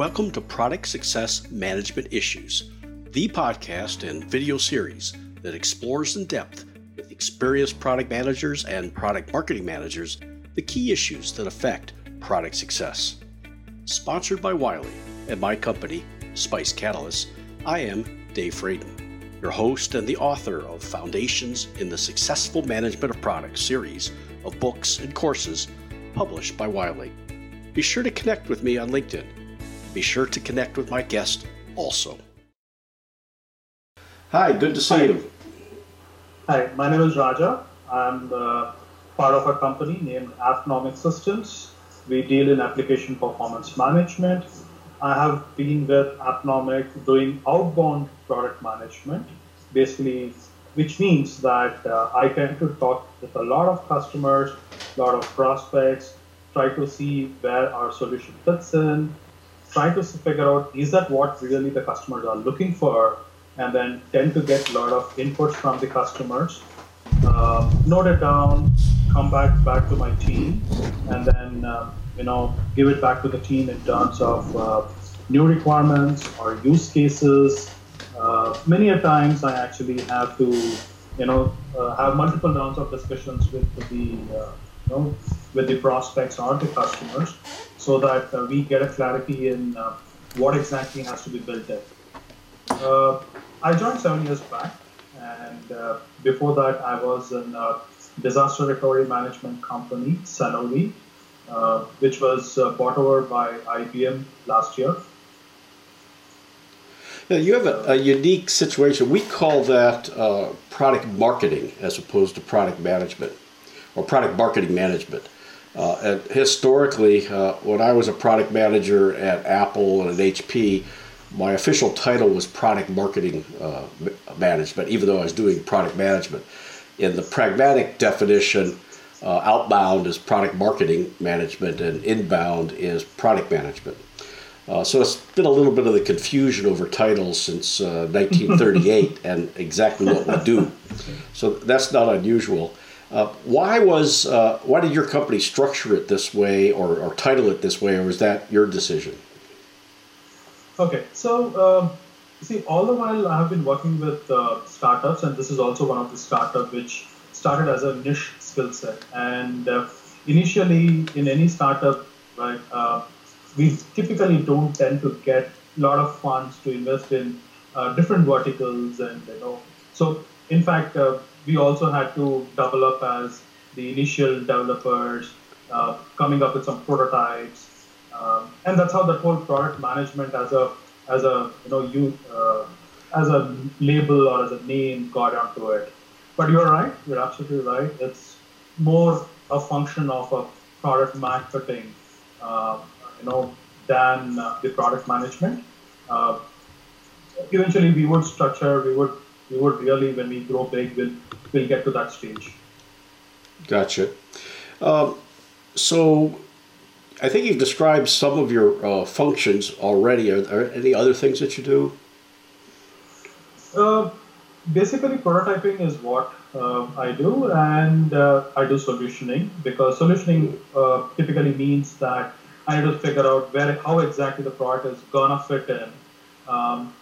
Welcome to Product Success Management Issues, the podcast and video series that explores in depth with experienced product managers and product marketing managers the key issues that affect product success. Sponsored by Wiley and my company, Spice Catalyst, I am Dave Fradin, your host and the author of Foundations in the Successful Management of Products series of books and courses published by Wiley. Be sure to connect with me on LinkedIn be sure to connect with my guest also. Hi, good to see Hi. you. Hi, my name is Raja. I'm part of a company named Appnomic Systems. We deal in application performance management. I have been with Appnomic doing outbound product management, basically, which means that uh, I tend to talk with a lot of customers, a lot of prospects, try to see where our solution fits in, try to figure out is that what really the customers are looking for, and then tend to get a lot of inputs from the customers, uh, note it down, come back back to my team, and then uh, you know give it back to the team in terms of uh, new requirements or use cases. Uh, many a times I actually have to you know uh, have multiple rounds of discussions with the uh, you know with the prospects or the customers so that uh, we get a clarity in uh, what exactly has to be built there. Uh, I joined seven years back, and uh, before that, I was in a disaster recovery management company, Sanovi, uh, which was uh, bought over by IBM last year. Now, you have a, a unique situation. We call that product marketing as opposed to product management or product marketing management. Uh, and historically, uh, when I was a product manager at Apple and at HP, my official title was product marketing uh, management, even though I was doing product management. In the pragmatic definition, uh, outbound is product marketing management, and inbound is product management. Uh, so it's been a little bit of the confusion over titles since 1938 uh, and exactly what we do. So that's not unusual. Uh, why was uh, why did your company structure it this way or, or title it this way, or was that your decision? Okay, so um, see, all the while I have been working with uh, startups, and this is also one of the startup which started as a niche skill set. And uh, initially, in any startup, right, uh, we typically don't tend to get a lot of funds to invest in uh, different verticals, and you know, so in fact we also had to double up as the initial developers, uh, coming up with some prototypes, um, and that's how the whole product management as a as a you know you uh, as a label or as a name got onto it. But you're right, you're absolutely right. It's more a function of a product marketing, uh, you know, than uh, the product management. Uh, eventually, we would structure, we would we would really, when we grow big, we'll, we'll get to that stage. Gotcha. Um, so I think you've described some of your uh, functions already. Are there any other things that you do? Uh, basically, prototyping is what uh, I do, and uh, I do solutioning because solutioning uh, typically means that I have to figure out where, how exactly the product is gonna fit in. Um,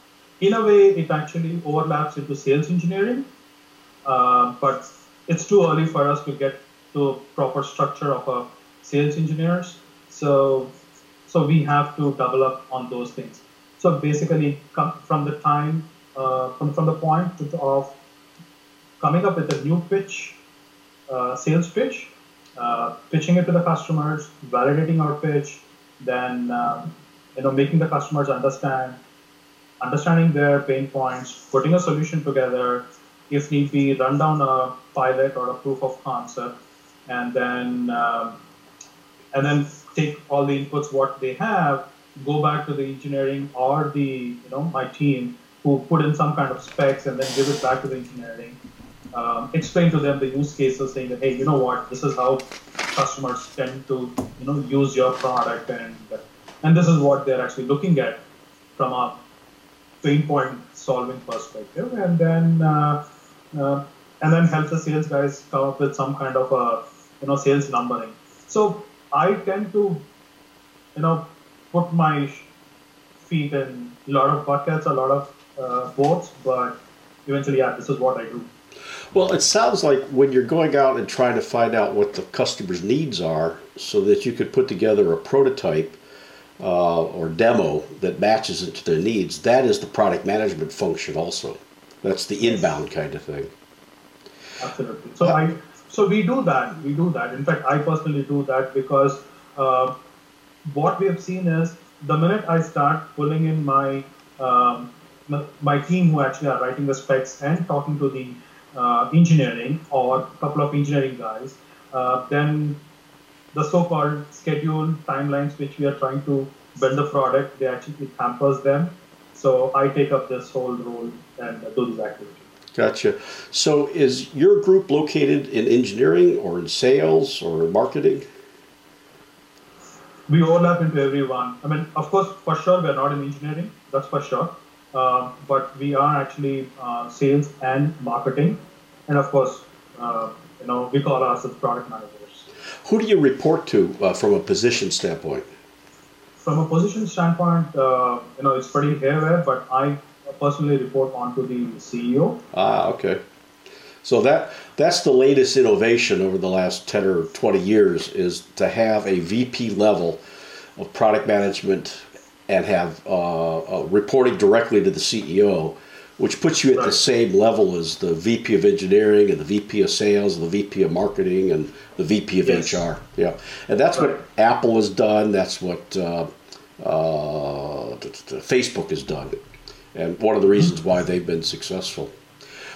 in a way, it actually overlaps into sales engineering, uh, but it's too early for us to get to proper structure of a sales engineers. So, so we have to double up on those things. So basically, from the time, uh, from, from the point of coming up with a new pitch, uh, sales pitch, uh, pitching it to the customers, validating our pitch, then um, you know making the customers understand understanding their pain points, putting a solution together, if need be, run down a pilot or a proof of concept, and then um, and then take all the inputs what they have, go back to the engineering or the you know my team who put in some kind of specs and then give it back to the engineering. Um, explain to them the use cases, saying that hey, you know what, this is how customers tend to you know use your product, and and this is what they're actually looking at from a pain point solving perspective, and then uh, uh, and then help the sales guys come up with some kind of a you know sales numbering. So I tend to you know put my feet in a lot of buckets, a lot of uh, boats, but eventually, yeah, this is what I do. Well, it sounds like when you're going out and trying to find out what the customer's needs are so that you could put together a prototype uh, or demo that matches it to their needs, that is the product management function also. That's the inbound kind of thing. Absolutely. So I so we do that. We do that. In fact, I personally do that because uh, what we have seen is the minute I start pulling in my um, my team who actually are writing the specs and talking to the uh, engineering or a couple of engineering guys, uh, then the so-called schedule timelines which we are trying to build the product, they actually it hampers them. So I take up this whole role and do this activity. Gotcha. So is your group located in engineering or in sales or marketing? We overlap into everyone. I mean, of course, for sure, we're not in engineering. That's for sure. Uh, but we are actually uh, sales and marketing, and of course, uh, you know, we call ourselves product managers. Who do you report to uh, from a position standpoint? From a position standpoint, uh, you know, it's pretty haywire, but I personally report onto the CEO. Ah, okay. So that that's the latest innovation over the last 10 or 20 years is to have a VP level of product management and have uh, uh, reporting directly to the CEO, which puts you at right. the same level as the VP of engineering and the VP of sales and the VP of marketing and the VP of yes. HR. Yeah, and that's right. what Apple has done. That's what uh, uh Facebook has done, and one of the reasons why they've been successful.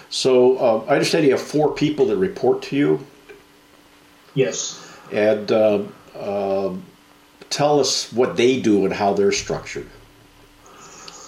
So uh, I understand you have four people that report to you. Yes. And uh, tell us what they do and how they're structured.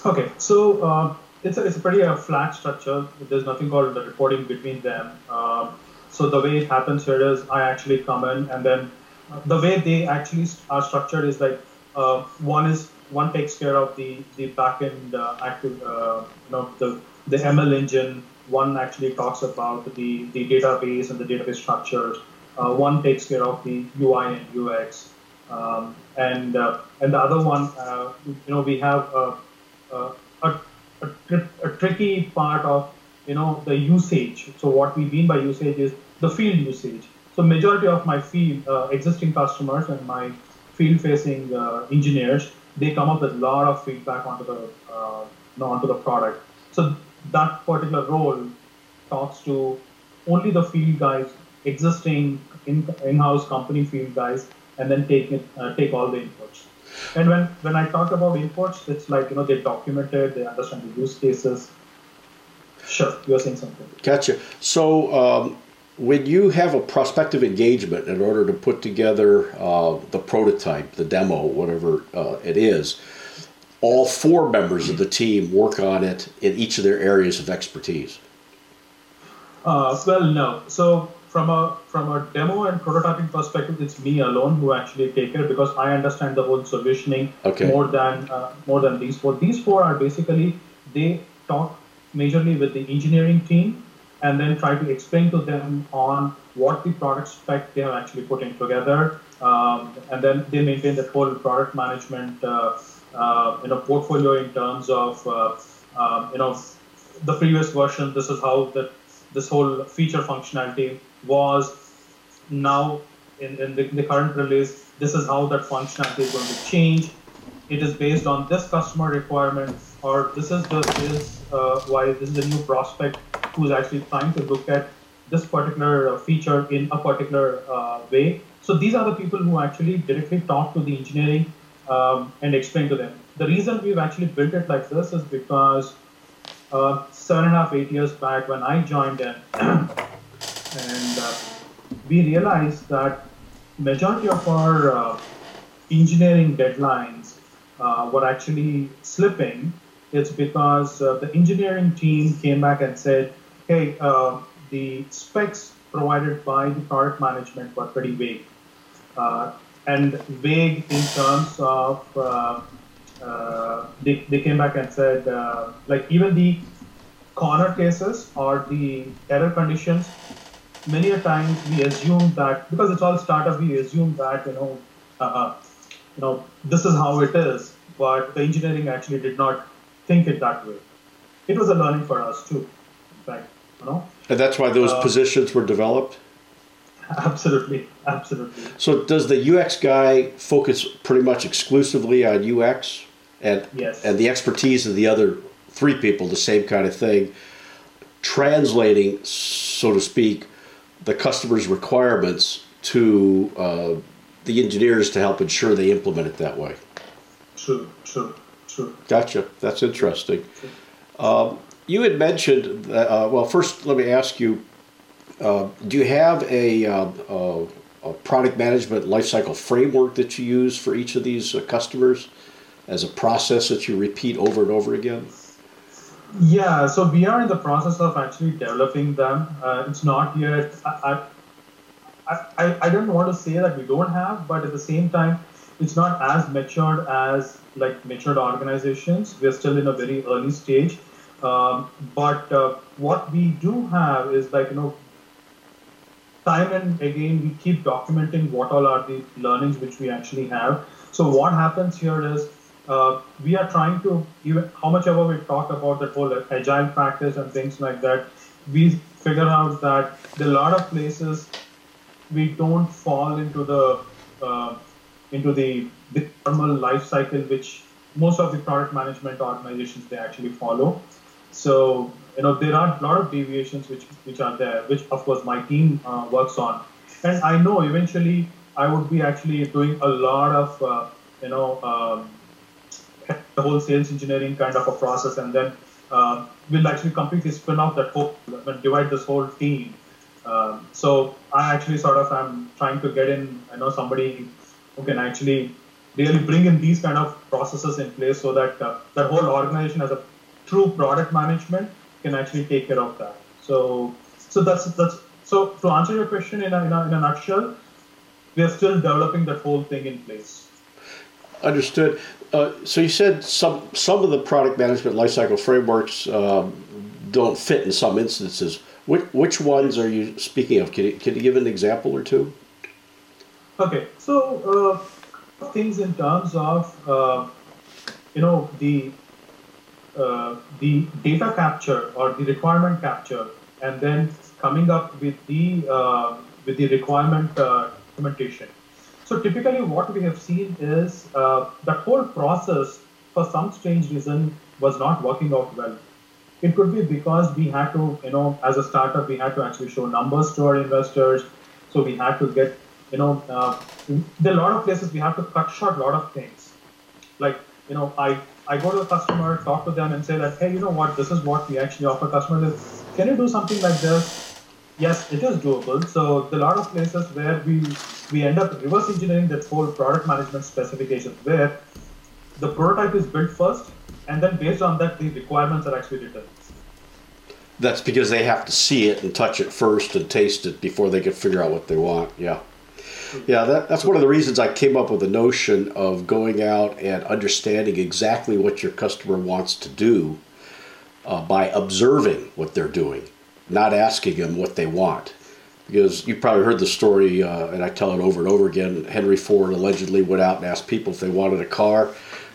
Okay, so uh, it's, a, it's a pretty uh, flat structure. There's nothing called the reporting between them. Uh, so the way it happens here is I actually come in and then uh, the way they actually are structured is like uh, one is one takes care of the the backend uh, active you know the the ML engine. One actually talks about the the database and the database structures. one takes care of the UI and UX. Um, and uh, and the other one, uh, you know, we have a, a, a, a, tricky part of you know the usage. So what we mean by usage is the field usage. So majority of my field uh, existing customers and my field-facing uh, engineers, they come up with a lot of feedback onto the uh, onto the product. So that particular role talks to only the field guys, existing in, in-house company field guys, and then take it, uh, take all the inputs. And when, when I talk about imports, it's like, you know, they documented, they understand the use cases. Sure, you're saying something. Gotcha. So um, when you have a prospective engagement in order to put together uh, the prototype, the demo, whatever uh, it is, all four members of the team work on it in each of their areas of expertise. Uh, well, no. So from a from a demo and prototyping perspective, it's me alone who actually take it because I understand the whole solutioning okay. more than uh, more than these four. These four are basically they talk majorly with the engineering team and then try to explain to them on what the product spec they have actually put in together, um, and then they maintain the whole product management uh, uh, you know portfolio in terms of uh, um, you know the previous version. This is how the this whole feature functionality was now in, in the, the, current release, this is how that functionality is going to change. It is based on this customer requirement, or this is the is uh, why this is a new prospect who is actually trying to look at this particular uh, feature in a particular uh, way. So these are the people who actually directly talk to the engineering um, and explain to them. The reason we've actually built it like this is because uh, seven and a half, eight years back when I joined in, and uh, we realized that majority of our uh, engineering deadlines uh, were actually slipping. It's because uh, the engineering team came back and said, "Hey, uh, the specs provided by the product management were pretty vague, uh, and vague in terms of." they, they came back and said, like even the corner cases or the error conditions many a times we assume that because it's all startup, we assume that you know, uh, uh, you know, this is how it is. but the engineering actually did not think it that way. It was a learning for us too, in fact, you know. And that's why those uh, positions were developed. Absolutely, absolutely. So, does the UX guy focus pretty much exclusively on UX, and yes. and the expertise of the other three people, the same kind of thing, translating, so to speak, the customer's requirements to uh, the engineers to help ensure they implement it that way. True, true, true. Gotcha. That's interesting. Um, you had mentioned that, uh, well, first let me ask you uh, do you have a, uh, a, product management lifecycle framework that you use for each of these uh, customers as a process that you repeat over and over again? Yeah, so we are in the process of actually developing them. Uh, it's not yet. I, I, I, I don't want to say that we don't have, but at the same time, it's not as matured as like matured organizations. We're still in a very early stage. Um, but uh, what we do have is like you know, time and again we keep documenting what all are the learnings which we actually have. So what happens here is uh, we are trying to even how much ever we talk about the whole agile practice and things like that we figure out that there are a lot of places we don't fall into the uh, into the, the normal life cycle which most of the product management organizations they actually follow. So you know there are a lot of deviations which which are there which of course my team uh, works on. And i know eventually i would be actually doing a lot of uh, you know um, the whole sales engineering kind of a process, and then uh, we'll actually completely spin off that whole, divide this whole team. Um, so I actually sort of am trying to get in, I know somebody who can actually really bring in these kind of processes in place so that uh, that whole organization as a true product management can actually take care of that. So so that's that's so to answer your question in a, in a, in a nutshell, we are still developing that whole thing in place. Understood. Uh, so you said some some of the product management lifecycle frameworks um, don't fit in some instances. Which, which ones are you speaking of? Can you, can you give an example or two? Okay, so uh, things in terms of uh, you know the uh, the data capture or the requirement capture, and then coming up with the uh, with the requirement uh, documentation. So typically what we have seen is uh, that whole process for some strange reason was not working out well. It could be because we had to, you know, as a startup, we had to actually show numbers to our investors. So we had to get, you know, uh, there are a lot of places we have to cut short a lot of things. Like, you know, I, I go to a customer, talk to them and say that, hey, you know what, this is what we actually offer customers. Can you do something like this? Yes, it is doable. So are a lot of places where we we end up reverse engineering that whole product management specifications where the prototype is built first and then based on that the requirements are actually written. That's because they have to see it and touch it first and taste it before they can figure out what they want. Yeah. Yeah, that, that's one of the reasons I came up with the notion of going out and understanding exactly what your customer wants to do uh, by observing what they're doing not asking them what they want. Because you probably heard the story, uh, and I tell it over and over again. Henry Ford allegedly went out and asked people if they wanted a car.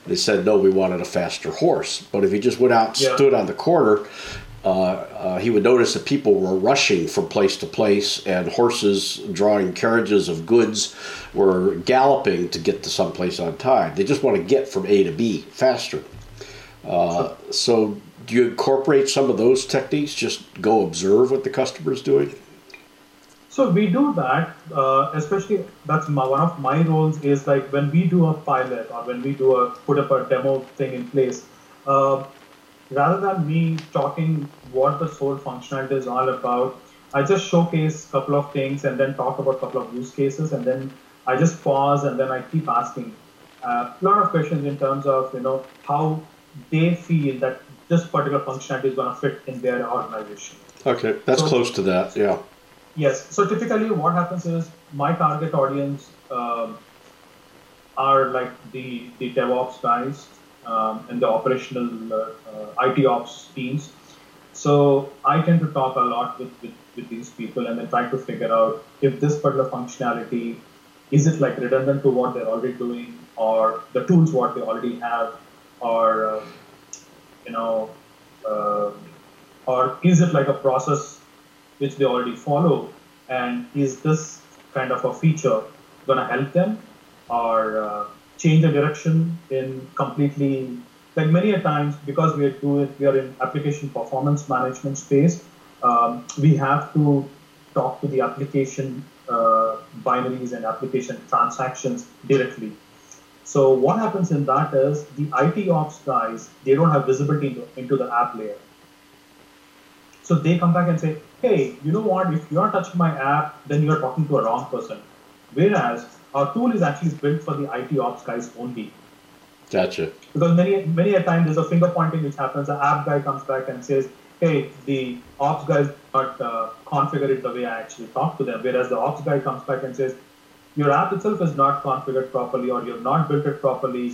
They said no, we wanted a faster horse. But if he just went out, and yeah. stood on the corner, uh, uh, he would notice that people were rushing from place to place, and horses drawing carriages of goods were galloping to get to someplace on time. They just want to get from A to B faster. Uh, so do you incorporate some of those techniques? Just go observe what the customer is doing. So we do that, uh, especially that's my, one of my roles is like when we do a pilot or when we do a put up a demo thing in place. Uh, rather than me talking what the whole functionality is all about, I just showcase a couple of things and then talk about a couple of use cases and then I just pause and then I keep asking uh, a lot of questions in terms of you know how they feel that this particular functionality is going to fit in their organization. Okay, that's so, close to that, yeah. Yes, so typically what happens is my target audience um, are like the, the DevOps guys um, and the operational uh, uh, IT ops teams. So I tend to talk a lot with, with, with these people and then try to figure out if this particular functionality is it like redundant to what they're already doing or the tools what they already have, or uh, you know, uh, or is it like a process which they already follow, and is this kind of a feature going to help them, or uh, change the direction in completely like many a times because we are doing we are in application performance management space um, we have to talk to the application uh, binaries and application transactions directly so what happens in that is the IT ops guys they don't have visibility into, into the app layer so they come back and say hey you know what if you're touching my app then you're talking to a wrong person whereas our tool is actually built for the IT ops guys only. Gotcha. Because many many a time there's a finger pointing which happens. The app guy comes back and says, "Hey, the ops guys not uh, configured it the way I actually talked to them." Whereas the ops guy comes back and says, "Your app itself is not configured properly, or you've not built it properly.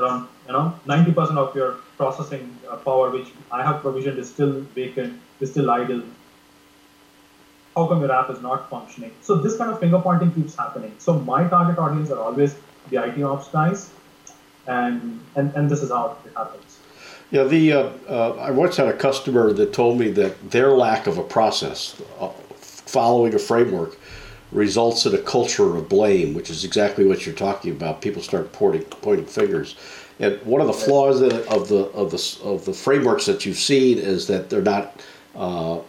Around you know 90% of your processing uh, power, which I have provisioned, is still vacant, is still idle how come your app is not functioning? So this kind of finger pointing keeps happening. So my target audience are always the IT ops guys, and and, and this is how it happens. Yeah, the uh, uh, I once had a customer that told me that their lack of a process, uh, following a framework, results in a culture of blame, which is exactly what you're talking about. People start pointing pointing fingers. And one of the flaws of the of the of the frameworks that you've seen is that they're not uh,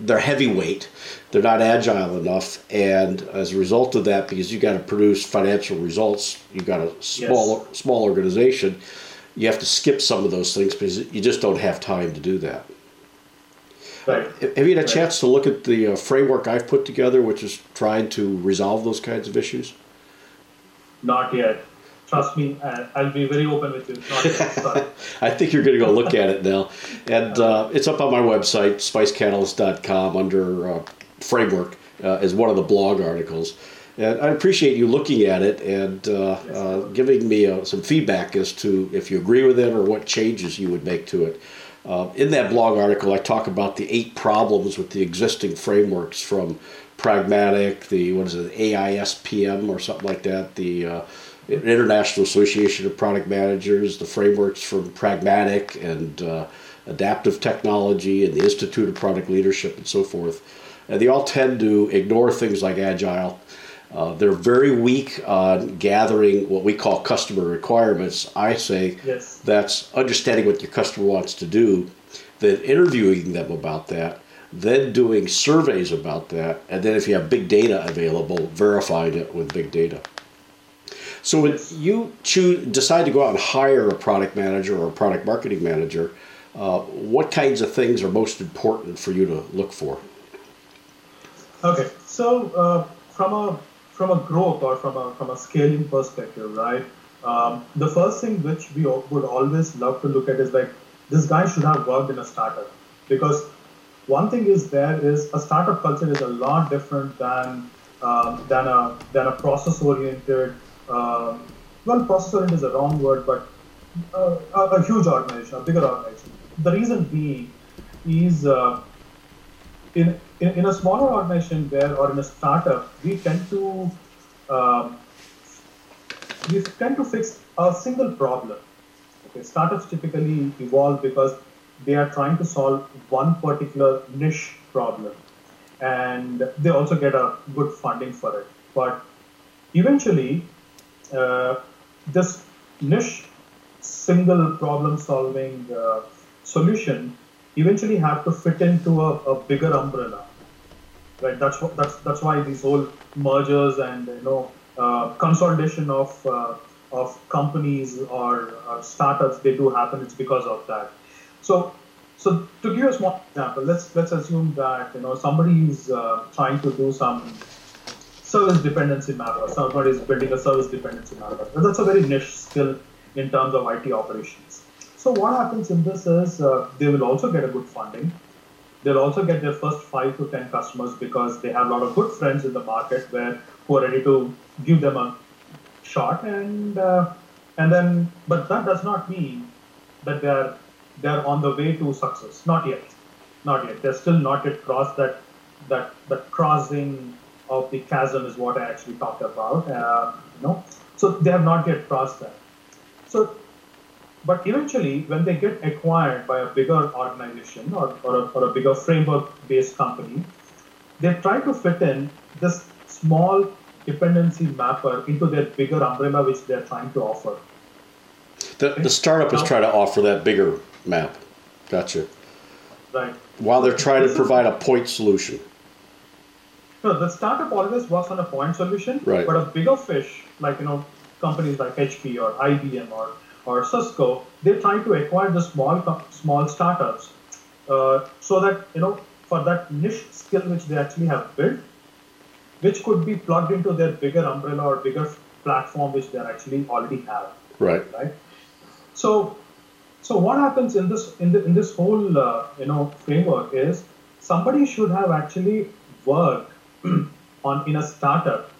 they're heavyweight, they're not agile enough, and as a result of that, because you got to produce financial results, you've got a small yes. small organization, you have to skip some of those things because you just don't have time to do that. Right. Have you had a chance to look at the uh, framework I've put together, which is trying to resolve those kinds of issues? Not yet trust me, I'll be very open with you. I think you're going to go look at it now. And uh, it's up on my website, spicecatalyst.com, under uh, framework, uh, as one of the blog articles. And I appreciate you looking at it and uh, uh, giving me uh, some feedback as to if you agree with it or what changes you would make to it. In that blog article, I talk about the eight problems with the existing frameworks from Pragmatic, the what is it, AISPM or something like that, the International Association of Product Managers, the frameworks from Pragmatic and uh, Adaptive Technology, and the Institute of Product Leadership, and so forth. And they all tend to ignore things like Agile. Uh, they're very weak on gathering what we call customer requirements. I say yes. that's understanding what your customer wants to do, then interviewing them about that, then doing surveys about that, and then if you have big data available, verifying it with big data. So when you choose, decide to go out and hire a product manager or a product marketing manager, uh, what kinds of things are most important for you to look for? Okay, so uh, from a from a growth or from a from a scaling perspective, right? Um, the first thing which we would always love to look at is like this guy should have worked in a startup because one thing is there is a startup culture is a lot different than um, than a than a process oriented uh, well, oriented is a wrong word, but uh, a, a, huge organization, a bigger organization. The reason being is uh, in, in, in a smaller organization where or in a startup, we tend to um, we tend to fix a single problem. Okay, startups typically evolve because they are trying to solve one particular niche problem, and they also get a good funding for it. But eventually, uh, this niche single problem solving uh, solution eventually have to fit into a, a, bigger umbrella right that's that's that's why these whole mergers and you know uh, consolidation of uh, of companies or uh, startups they do happen it's because of that so so to give a small example let's let's assume that you know somebody is uh, trying to do some service dependency mapper. Somebody is building a service dependency mapper. That's a very niche skill in terms of IT operations. So what happens in this is uh, they will also get a good funding. They'll also get their first five to ten customers because they have a lot of good friends in the market where who are ready to give them a shot and uh, and then but that does not mean that they're they're on the way to success. Not yet. Not yet. They're still not yet crossed that that that crossing of the chasm is what I actually talked about. Uh, you know, So they have not yet crossed that. So, but eventually, when they get acquired by a bigger organization or, or, a, or a bigger framework-based company, they try to fit in this small dependency mapper into their bigger umbrella which they're trying to offer. The, the startup is trying to offer that bigger map. Gotcha. Right. While they're trying to provide a point solution. No, the startup always works on a point solution, Right. but a bigger fish, like you know, companies like HP or IBM or or Cisco, they're trying to acquire the small small startups, uh, so that you know for that niche skill which they actually have built, which could be plugged into their bigger umbrella or bigger platform which they actually already have Right. right? So, so what happens in this in the in this whole uh, you know framework is somebody should have actually worked on in a startup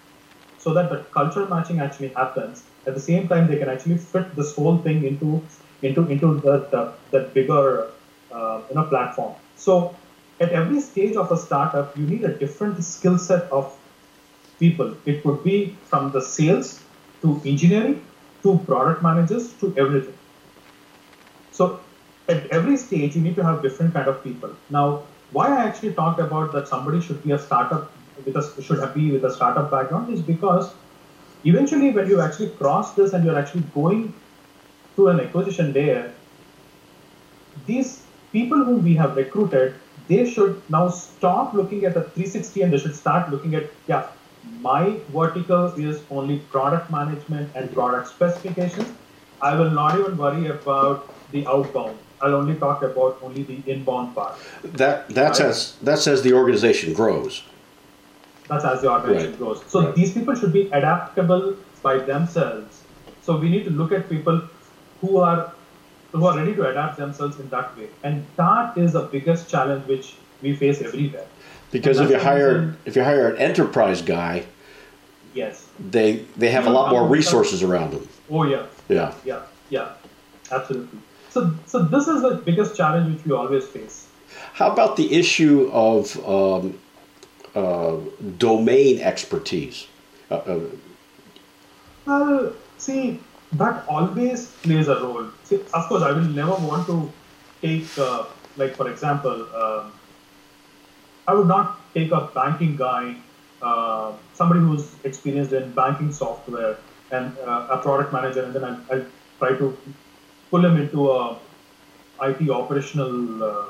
so that the culture matching actually happens. At the same time, they can actually fit this whole thing into into into the the, the bigger uh, you know platform. So, at every stage of a startup, you need a different skill set of people. It could be from the sales to engineering to product managers to everything. So at every stage, you need to have different kind of people. Now, why I actually talked about that somebody should be a startup with a should be with a startup background is because eventually when you actually cross this and you're actually going to an acquisition layer, these people whom we have recruited, they should now stop looking at the 360 and they should start looking at, yeah, my vertical is only product management and product specifications. I will not even worry about the outbound. I'll only talk about only the inbound part. That that's Right. as that's as the organization grows. That's as the organization Right. grows. So Right. these people should be adaptable by themselves. So we need to look at people who are who are ready to adapt themselves in that way. And that is the biggest challenge which we face everywhere. Because if you hire if you hire an enterprise guy, Yes. they they have a lot more resources around them. Oh yeah. Yeah. Yeah. Yeah. Absolutely. So so this is the biggest challenge which we always face. How about the issue of um, uh, domain expertise? Uh, uh, Well, see, that always plays a role. See, of course, I will never want to take, uh, like, for example, um, I would not take a banking guy, uh, somebody who's experienced in banking software and uh, a product manager, and then I, I try to pull him into a IT operational uh,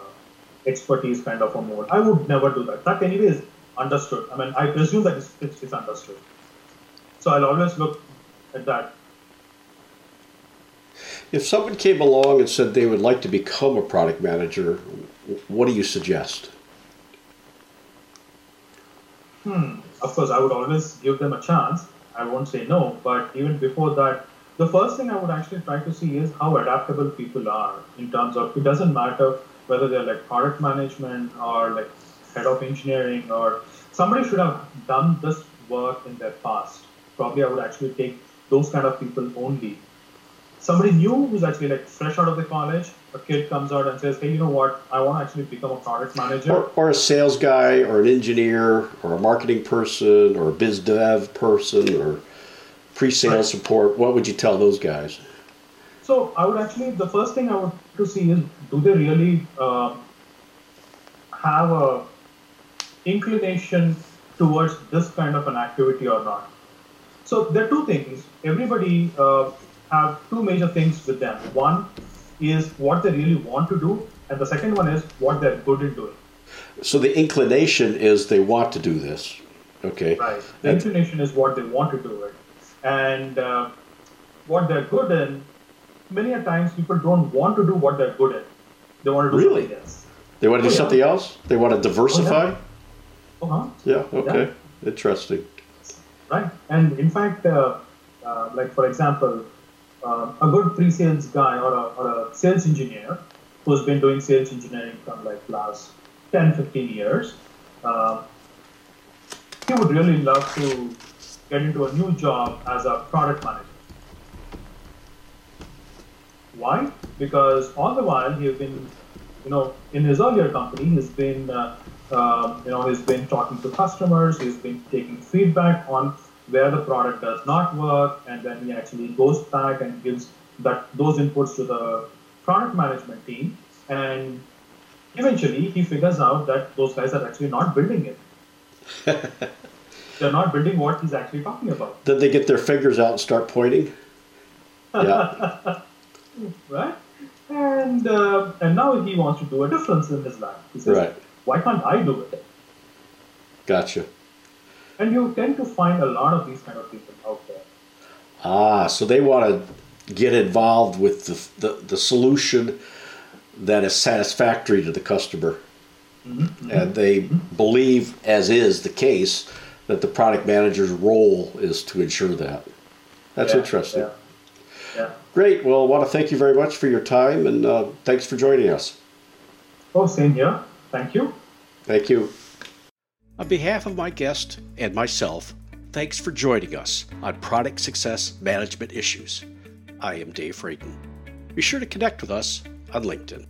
expertise kind of a mode. I would never do that. That anyway is understood. I mean, I presume that it's, it's, it's understood. So I'll always look at that. if someone came along and said they would like to become a product manager, what do you suggest? Hmm. Of course, I would always give them a chance. I won't say no, but even before that, the first thing I would actually try to see is how adaptable people are in terms of it doesn't matter whether they're like product management or like head of engineering or somebody should have done this work in their past. Probably I would actually take those kind of people only. Somebody new who's actually like fresh out of the college, a kid comes out and says, Hey, you know what? I want to actually become a product manager. Or, or a sales guy, or an engineer, or a marketing person, or a biz dev person, or pre-sales Right. support. What would you tell those guys? So I would actually the first thing I would to see is do they really uh, have a inclination towards this kind of an activity or not? So there are two things. Everybody uh, have two major things with them. One is what they really want to do, and the second one is what they're good at doing. So the inclination is they want to do this. Okay. Right. The And- inclination is what they want to do it, and uh, what they're good in. Many a times people don't want to do what they're good at. They want to do Really? something else. They want to do Oh, yeah. something else. They want to diversify. Uh-huh. Yeah. Yeah, okay. Interesting. Right. And in fact, uh, uh, like for example, uh, a good pre-sales guy or a, or a sales engineer who's been doing sales engineering from like last 10, 15 years, uh, he would really love to get into a new job as a product manager. Why? Because all the while he's been, you know, in his earlier company, he's been, uh, um, you know, he's been talking to customers, he's been taking feedback on where the product does not work, and then he actually goes back and gives that those inputs to the product management team, and eventually he figures out that those guys are actually not building it. They're not building what he's actually talking about. Then they get their fingers out and start pointing. Yeah. right? And uh, and now he wants to do a difference in his life. He says, Right. "Why can't I do it?" Gotcha. And you tend to find a lot of these kind of people out there. Ah, so they want to get involved with the, the, the solution that is satisfactory to the customer. And they believe, as is the case, that the product manager's role is to ensure that. That's Yeah, interesting. Yeah. yeah. Great. Well, I want to thank you very much for your time and uh, thanks for joining us. Oh, same here. Thank you. Thank you. On behalf of my guest and myself, thanks for joining us on Product Success Management Issues. I am Dave Fradin. Be sure to connect with us on LinkedIn.